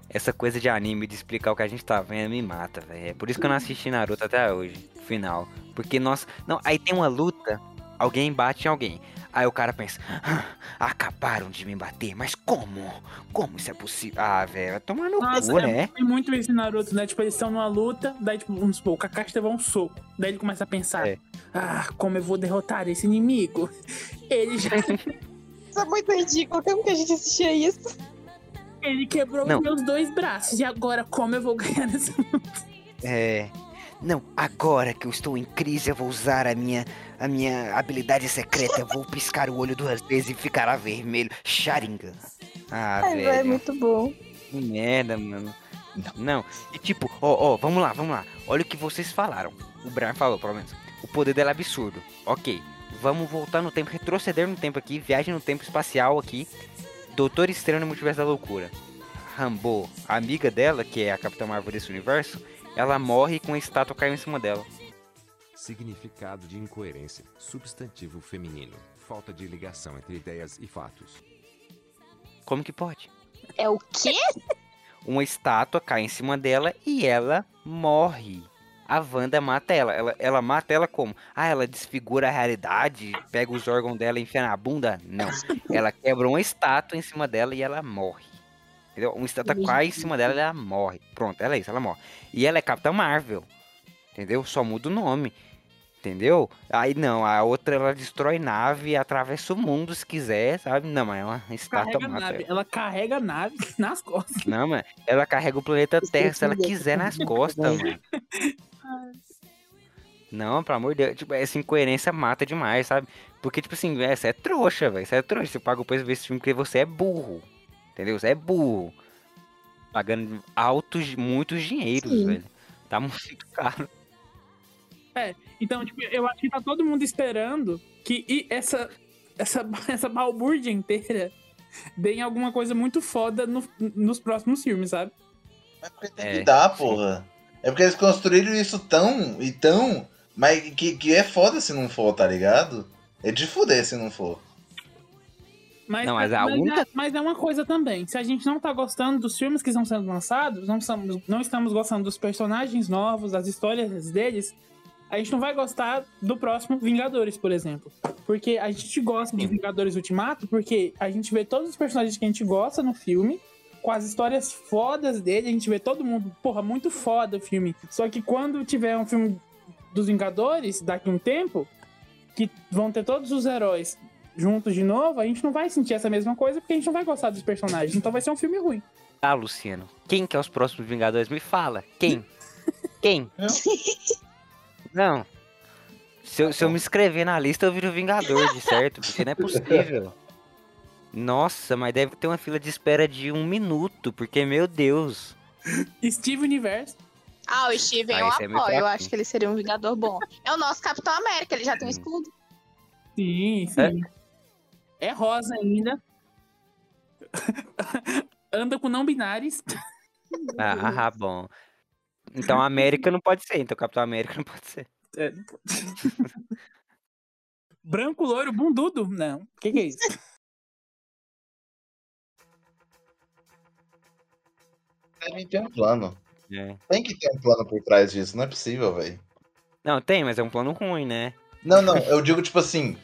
Essa coisa de anime, de explicar o que a gente tá vendo, me mata, velho. É por isso que eu não assisti Naruto até hoje, final. Porque nós. Não, aí tem uma luta, alguém bate em alguém. Aí o cara pensa, "Ah, acabaram de me bater, mas como? Como isso é possível? Ah, velho, vai tomar no Nossa, cu, é, né? tem muito isso em Naruto, né? Tipo, eles estão numa luta, daí, tipo, vamos supor, o Kakashi levou um soco. Daí ele começa a pensar, É. ah, como eu vou derrotar esse inimigo? Ele já... Isso é muito ridículo. Como que a gente assistia isso? ele quebrou Não. meus dois braços. E agora, como eu vou ganhar essa É. Não, agora que eu estou em crise, eu vou usar a minha, a minha habilidade secreta. Eu vou piscar o olho duas vezes e ficará vermelho. Sharingan. Ah, Ai, velho. é muito bom. Que merda, mano. Não. E tipo, ó, ó, vamos lá, vamos lá. Olha o que vocês falaram. O Brian falou, pelo menos. O poder dela é absurdo. Ok. Vamos voltar no tempo, retroceder no tempo aqui, viagem no tempo espacial aqui. Doutor Estranho no Multiverso da Loucura. Rambo, a amiga dela, que é a Capitã Marvel desse universo, ela morre com a estátua caiu em cima dela. Significado de incoerência. Substantivo feminino. Falta de ligação entre ideias e fatos. Como que pode? É o quê? Uma estátua cai em cima dela e ela morre. A Wanda mata ela. ela. Ela mata ela como? Ah, ela desfigura a realidade, pega os órgãos dela e enfia na bunda? Não. Ela quebra uma estátua em cima dela e ela morre. Entendeu? Uma estátua cai em cima dela e ela morre. Pronto, ela é isso, ela morre. E ela é Capitã Marvel. Entendeu? Só muda o nome. Entendeu? Aí não, a outra ela destrói nave, atravessa o mundo se quiser, sabe? Não, mas é uma estátua nave. ela. Ela carrega nave nas costas. Não, mano. Ela carrega o planeta Terra se ela quiser nas costas, mano. Não, pelo amor de Deus. Tipo, essa incoerência mata demais, sabe? Porque, tipo assim, você é trouxa, velho. Você é trouxa. Você paga o preço ver esse filme porque você é burro. Entendeu? Você é burro. pagando altos, muitos dinheiros, Sim. velho. Tá muito caro. É, então, tipo, eu acho que tá todo mundo esperando que e essa, essa, essa balbúrdia inteira dê em alguma coisa muito foda no- nos próximos filmes, sabe? Tem que dar, porra. É porque eles construíram isso tão e tão. Mas que, que é foda se não for, tá ligado? É de fuder se não for. Mas, Não, mas a única- é, mas é uma coisa também. Se a gente não tá gostando dos filmes que estão sendo lançados, não estamos, não estamos gostando dos personagens novos, das histórias deles, a gente não vai gostar do próximo Vingadores, por exemplo. Porque a gente gosta de Vingadores Ultimato porque a gente vê todos os personagens que a gente gosta no filme, com as histórias fodas dele, a gente vê todo mundo, porra, muito foda o filme. Só que quando tiver um filme dos Vingadores, daqui a um tempo, que vão ter todos os heróis juntos de novo, a gente não vai sentir essa mesma coisa porque a gente não vai gostar dos personagens. Então vai ser um filme ruim. Ah, Luciano, quem que é os próximos Vingadores? Me fala. Quem? Quem? Não. Se eu, se eu me inscrever na lista, eu viro Vingador, de certo? Porque não é possível. Nossa, mas deve ter uma fila de espera de um minuto, porque, meu Deus. Steve Universo. Ah, o Steven Ah, eu é apoio. Eu fraquinho. acho que ele seria um Vingador bom. É o nosso Capitão América, ele já tem um escudo. Sim, sim. É, rosa ainda. Anda com não binários. Ah, ah, bom. Então a América não pode ser, então Capitão América não pode ser. É, não pode. Branco, loiro, bundudo. Não. O que, que é isso? Devem ter um plano. É. Tem que ter um plano por trás disso, não é possível, velho. Não, tem, mas é um plano ruim, né? Não, não, eu digo tipo assim.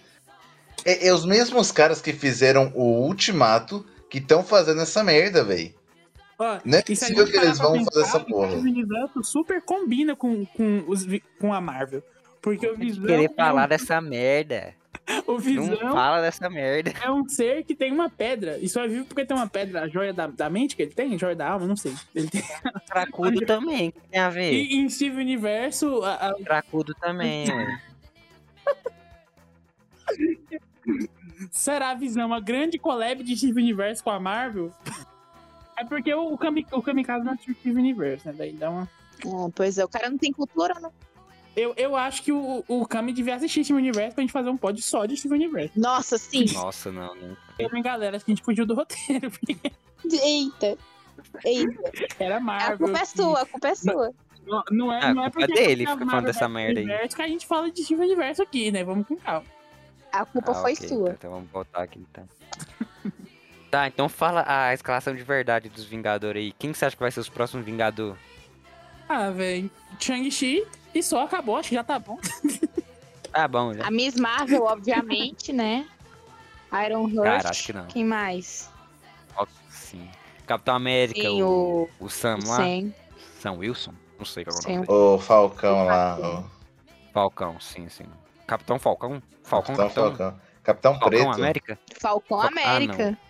É, é os mesmos caras que fizeram o Ultimato que estão fazendo essa merda, velho. Ó, Não é possível que eles vão fazer essa porra. O universo super combina com, com, os, com a Marvel. Porque o Visão, Querer é falar um, dessa merda. o Visão Não fala dessa merda. é um ser que tem uma pedra. E só é vivo porque tem uma pedra, a joia da, da mente que ele tem, a joia da alma, não sei. Ele tem... Cracudo também, o que tem a ver? E em Steve Universo, a, a- Cracudo também, ué. será a visão uma grande collab de Steve Universo com a Marvel? É porque o, Kami, o Kamikaze não assistiu Steve Universe, né? Daí dá uma. Ah, pois é, o cara não tem cultura, né? Eu, eu acho que o, o Kami devia assistir Steve Universe pra gente fazer um pod só de Steve Universe. Nossa, sim. Nossa, não, não. Também, galera, acho que a gente fugiu do roteiro. porque Eita. Eita. Era A Marvel. culpa é sua, a culpa é sua. Não, não é, Ah, não é a porque dele a fica falando dessa merda aí. Universo que a gente fala de Steve Universo aqui, né? Vamos com calma. A culpa Ah, foi ok, sua. Então, então vamos voltar aqui então. Tá, então fala a escalação de verdade dos Vingadores aí. Quem que você acha que vai ser os próximos Vingadores? Ah, velho. Shang-Chi e só acabou, acho que já tá bom. Tá bom, já. A Miss Marvel, obviamente, né? Iron Heart. Cara, acho que não. Quem mais? Sim. Capitão América, Sim, o, o- Sam o lá. Sam. Sam Wilson? Não sei qual é o nome. O Falcão lá. O Falcão, sim, sim. Capitão Falcão? Falcão, Capitão Falcão. Capitão Falcão Preto. América? Falcão Ah, América. Ah,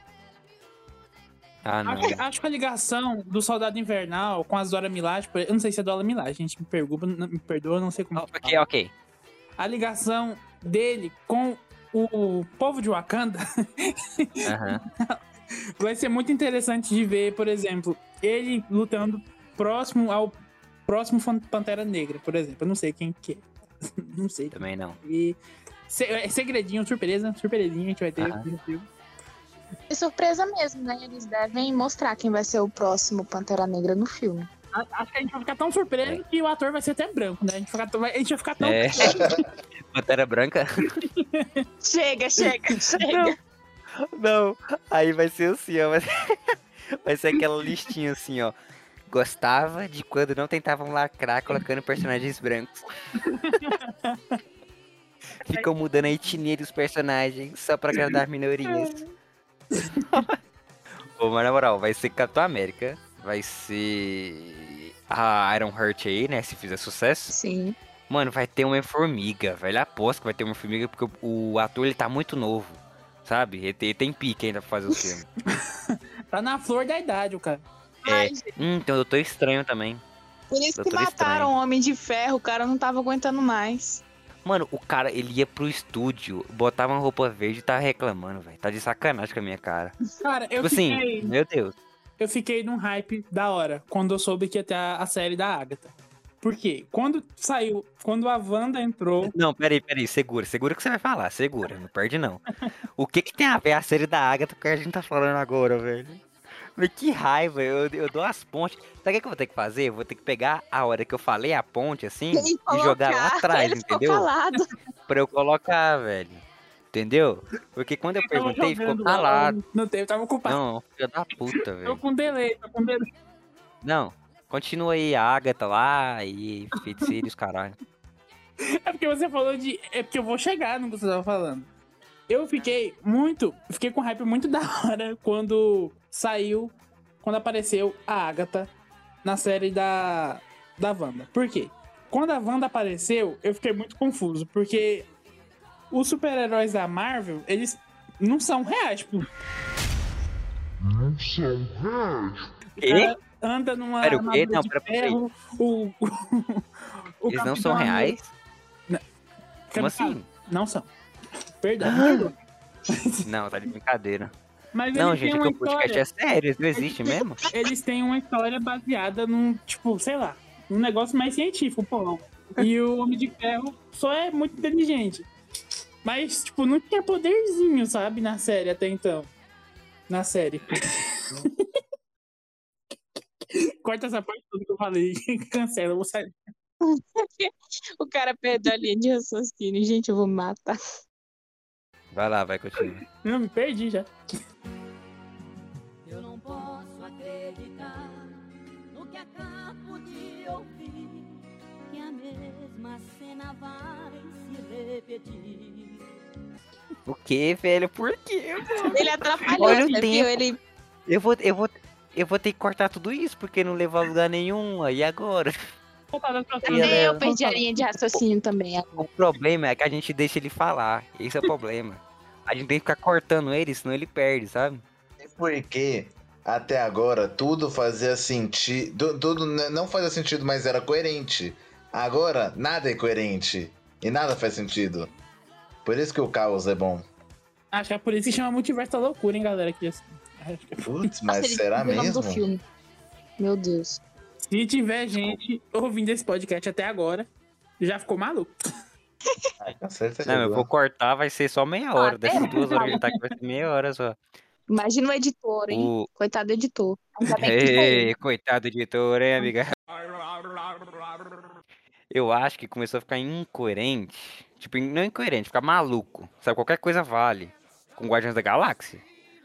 não. Acho, que- acho que a ligação do Soldado Invernal com as Dora Milaje, eu não sei se é Dora Milaje, gente me pergunta, me perdoa, não sei como. Ok, ok. A ligação dele com o povo de Wakanda Aham. vai ser muito interessante de ver, por exemplo, ele lutando próximo ao próximo Pantera Negra, por exemplo. Eu não sei quem que é. Não sei. Também não. E se- é segredinho, surpresa, surpresinha a gente vai ter Aham. É surpresa mesmo, né? Eles devem mostrar quem vai ser o próximo Pantera Negra no filme. A- Acho que a gente vai ficar tão surpreso que o ator vai ser até branco, né? A gente vai ficar, a gente vai ficar tão. É. Pantera Branca? Chega, chega, chega. Não, aí vai ser assim, ó. Vai ser, vai ser aquela listinha assim, ó. Gostava de quando não tentavam lacrar colocando personagens brancos. Ficam mudando a etnia dos personagens só pra agradar minorias. Pô, mas na moral, vai ser Capitão América. Vai ser a Iron Heart aí, né? Se fizer sucesso. Sim. Mano, vai ter uma formiga, velho. Aposto que vai ter uma formiga porque o, ator ele tá muito novo. Sabe? Ele tem, ele tem pique ainda pra fazer o filme. Tá na flor da idade, o cara. É. Hum, então eu tô estranho também. Por isso que Doutor mataram Estranho. o Homem de Ferro, o cara não tava aguentando mais. Mano, o cara, ele ia pro estúdio, botava uma roupa verde e tava reclamando, velho. Tá de sacanagem com a minha cara. Cara, eu tipo assim, fiquei. meu Deus. eu fiquei num hype da hora quando eu soube que ia ter a, a série da Agatha. Por quê? Quando saiu, quando a Wanda entrou. Não, peraí, peraí, segura, segura o que você vai falar, segura, não perde não. O que que tem a ver a série da Agatha que a gente tá falando agora, velho? Mas que raiva, eu, eu dou as pontes. Sabe o que que eu vou ter que fazer? Eu vou ter que pegar a hora que eu falei a ponte, assim, E e jogar lá atrás, entendeu? calado. Pra eu colocar, velho. Entendeu? Porque quando eu Tava perguntei, ficou calado. Não teve, tava ocupado. Não, filho da puta, Tô velho. com delay, tô com delay. Não, continua aí a Agatha lá e feiticeiros, caralho. É porque você falou de. É porque eu vou chegar no que você tava falando. Eu fiquei muito. Fiquei com hype muito da hora quando saiu. Quando apareceu a Agatha na série da. Da Wanda. Por quê? Quando a Wanda apareceu, eu fiquei muito confuso. Porque os super-heróis da Marvel, eles não são reais, tipo. Não são reais. Cara anda numa Pera, o quê? Não, pera, ferro, o, o, o Eles não são reais? Como Cara, assim? Não são. Perdão. Não, tá de brincadeira. Mas Não, eles gente, uma o podcast é sério, isso não existe mesmo? Eles têm uma história baseada num, tipo, sei lá, um negócio mais científico, pô. E o Homem de Ferro só é muito inteligente. Mas, tipo, não tinha poderzinho, sabe, na série até então. Na série. Corta essa parte toda que eu falei. Cancela, eu vou sair. o cara perdeu a linha de raciocínio. Gente, eu vou matar. Vai lá, vai, continua. Não, me perdi já. Eu não posso acreditar no que acabo de ouvir. Que a mesma cena vai se repetir. O que, velho? Por quê, mano? Ele atrapalhou, Olha o tempo. Ele Eu vou, eu vou, eu vou ter que cortar tudo isso porque não levou a lugar nenhum. E agora? Eu perdi a linha de raciocínio também. O problema é que a gente deixa ele falar. Esse é o problema. A gente tem que ficar cortando ele, senão ele perde, sabe? Porque até agora tudo fazia sentido. Tudo não fazia sentido, mas era coerente. Agora nada é coerente. E nada faz sentido. Por isso que o caos é bom. Acho que é por isso que chama Multiverso da Loucura, hein, galera? Que assim. Putz, mas será mesmo? Meu Deus. Se tiver gente ouvindo esse podcast até agora, já ficou maluco. Com certeza. Não, eu vou cortar, vai ser só meia hora. até Dessas duas horas que tá aqui, vai ser meia hora só. Imagina o editor, hein? O- Coitado do editor. Ei, coitado do editor, hein, amiga? Eu acho que começou a ficar incoerente. Tipo, não incoerente, ficar maluco. Sabe, qualquer coisa vale. Com Guardiões da Galáxia.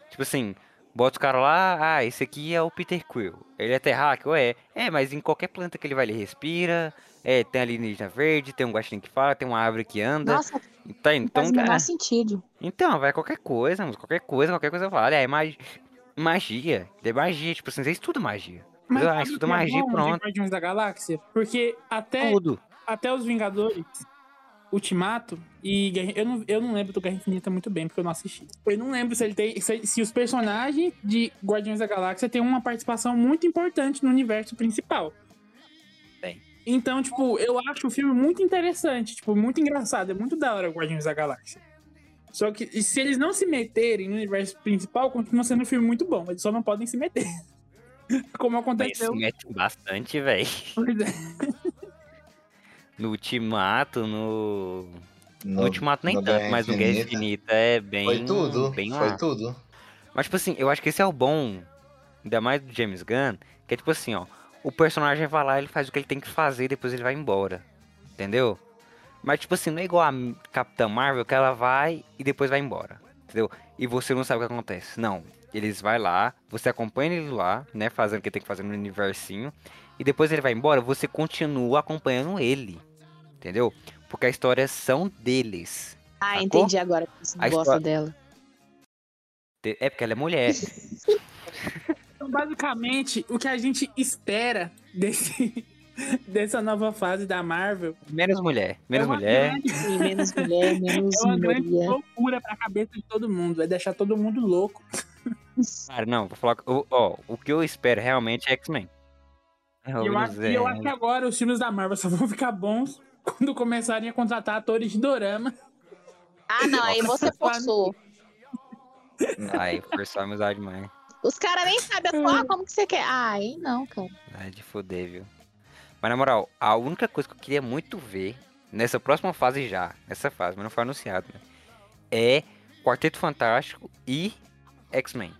Tipo assim, bota o cara lá, ah, esse aqui é o Peter Quill. Ele é terráqueo? É. É, mas em qualquer planta que ele vai, ele respira. É, tem alienígena verde, tem um guaxinim que fala, tem uma árvore que anda. Nossa, Tá, não então, faz o menor é. sentido. Então, vai qualquer coisa, mas qualquer coisa, qualquer coisa vale. Aí magia. Magia. É magia, tipo assim, você estuda magia. Mas ah, estuda que é magia e bom pronto. Guardiões da Galáxia? Porque até, Tudo. até os Vingadores, Ultimato e Guerra... eu, não, eu não lembro do Guerra Infinita muito bem, porque eu não assisti. Eu não lembro se ele tem. Se, se os personagens de Guardiões da Galáxia têm uma participação muito importante no universo principal. Tem. Então, tipo, eu acho o filme muito interessante, tipo, muito engraçado, é muito da hora Guardiões da Galáxia. Só que se eles não se meterem no universo principal, continua sendo um filme muito bom. Eles só não podem se meter. Como aconteceu. se mete bastante, velho. Pois é. No Ultimato, no. No, No- Ultimato nem no tanto, mas no Guerra Infinita. É bem. Foi tudo. Bem Foi lá. tudo. Mas, tipo assim, eu acho que esse é o bom, ainda mais do James Gunn, que é tipo assim, ó. O personagem vai lá, ele faz o que ele tem que fazer e depois ele vai embora. Entendeu? Mas, tipo assim, não é igual a Capitã Marvel, que ela vai e depois vai embora. Entendeu? E você não sabe o que acontece. Não. Eles vai lá, você acompanha ele lá, né? Fazendo o que tem que fazer no universinho. E depois ele vai embora, você continua acompanhando ele. Entendeu? Porque a história são deles. Ah, Sacou? entendi agora que você A gosta história- dela. É porque ela é mulher. Então, basicamente, o que a gente espera desse, dessa nova fase da Marvel Menos mulher. Menos é mulher. grande- Sim, menos mulher, menos é uma grande minoria. loucura pra cabeça de todo mundo. É deixar todo mundo louco. Cara, não, vou falar. o- Ó, o que eu espero realmente é X-Men. É, E eu, acho, e eu acho que agora os filmes da Marvel só vão ficar bons quando começarem a contratar atores de dorama. Ah, não, aí você forçou. Ai, forçou a amizade demais. Os caras nem sabem atuar, como que você quer? Ah, aí não, cara. Ai, de foder, viu? Mas na moral, a única coisa que eu queria muito ver nessa próxima fase já, nessa fase, mas não foi anunciado, né? É Quarteto Fantástico e X-Men.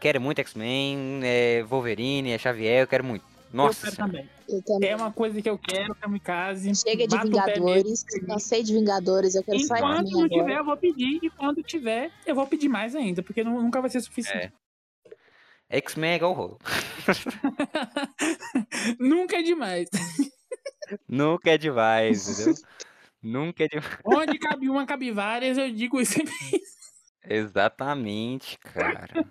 Quero muito X-Men, é Wolverine, é Xavier, eu quero muito. Nossa, eu também. Eu também. É uma coisa que eu quero, kamikaze. Chega de bato o pé Vingadores, cansei de Vingadores, eu quero só Enquanto X-Men não agora. tiver, eu vou pedir. E quando tiver, eu vou pedir mais ainda, porque nu- nunca vai ser suficiente. X-Men é igual rolo. Nunca é demais. Nunca é demais, entendeu? Nunca é demais. Onde cabe uma, cabe várias, eu digo isso. Exatamente, cara.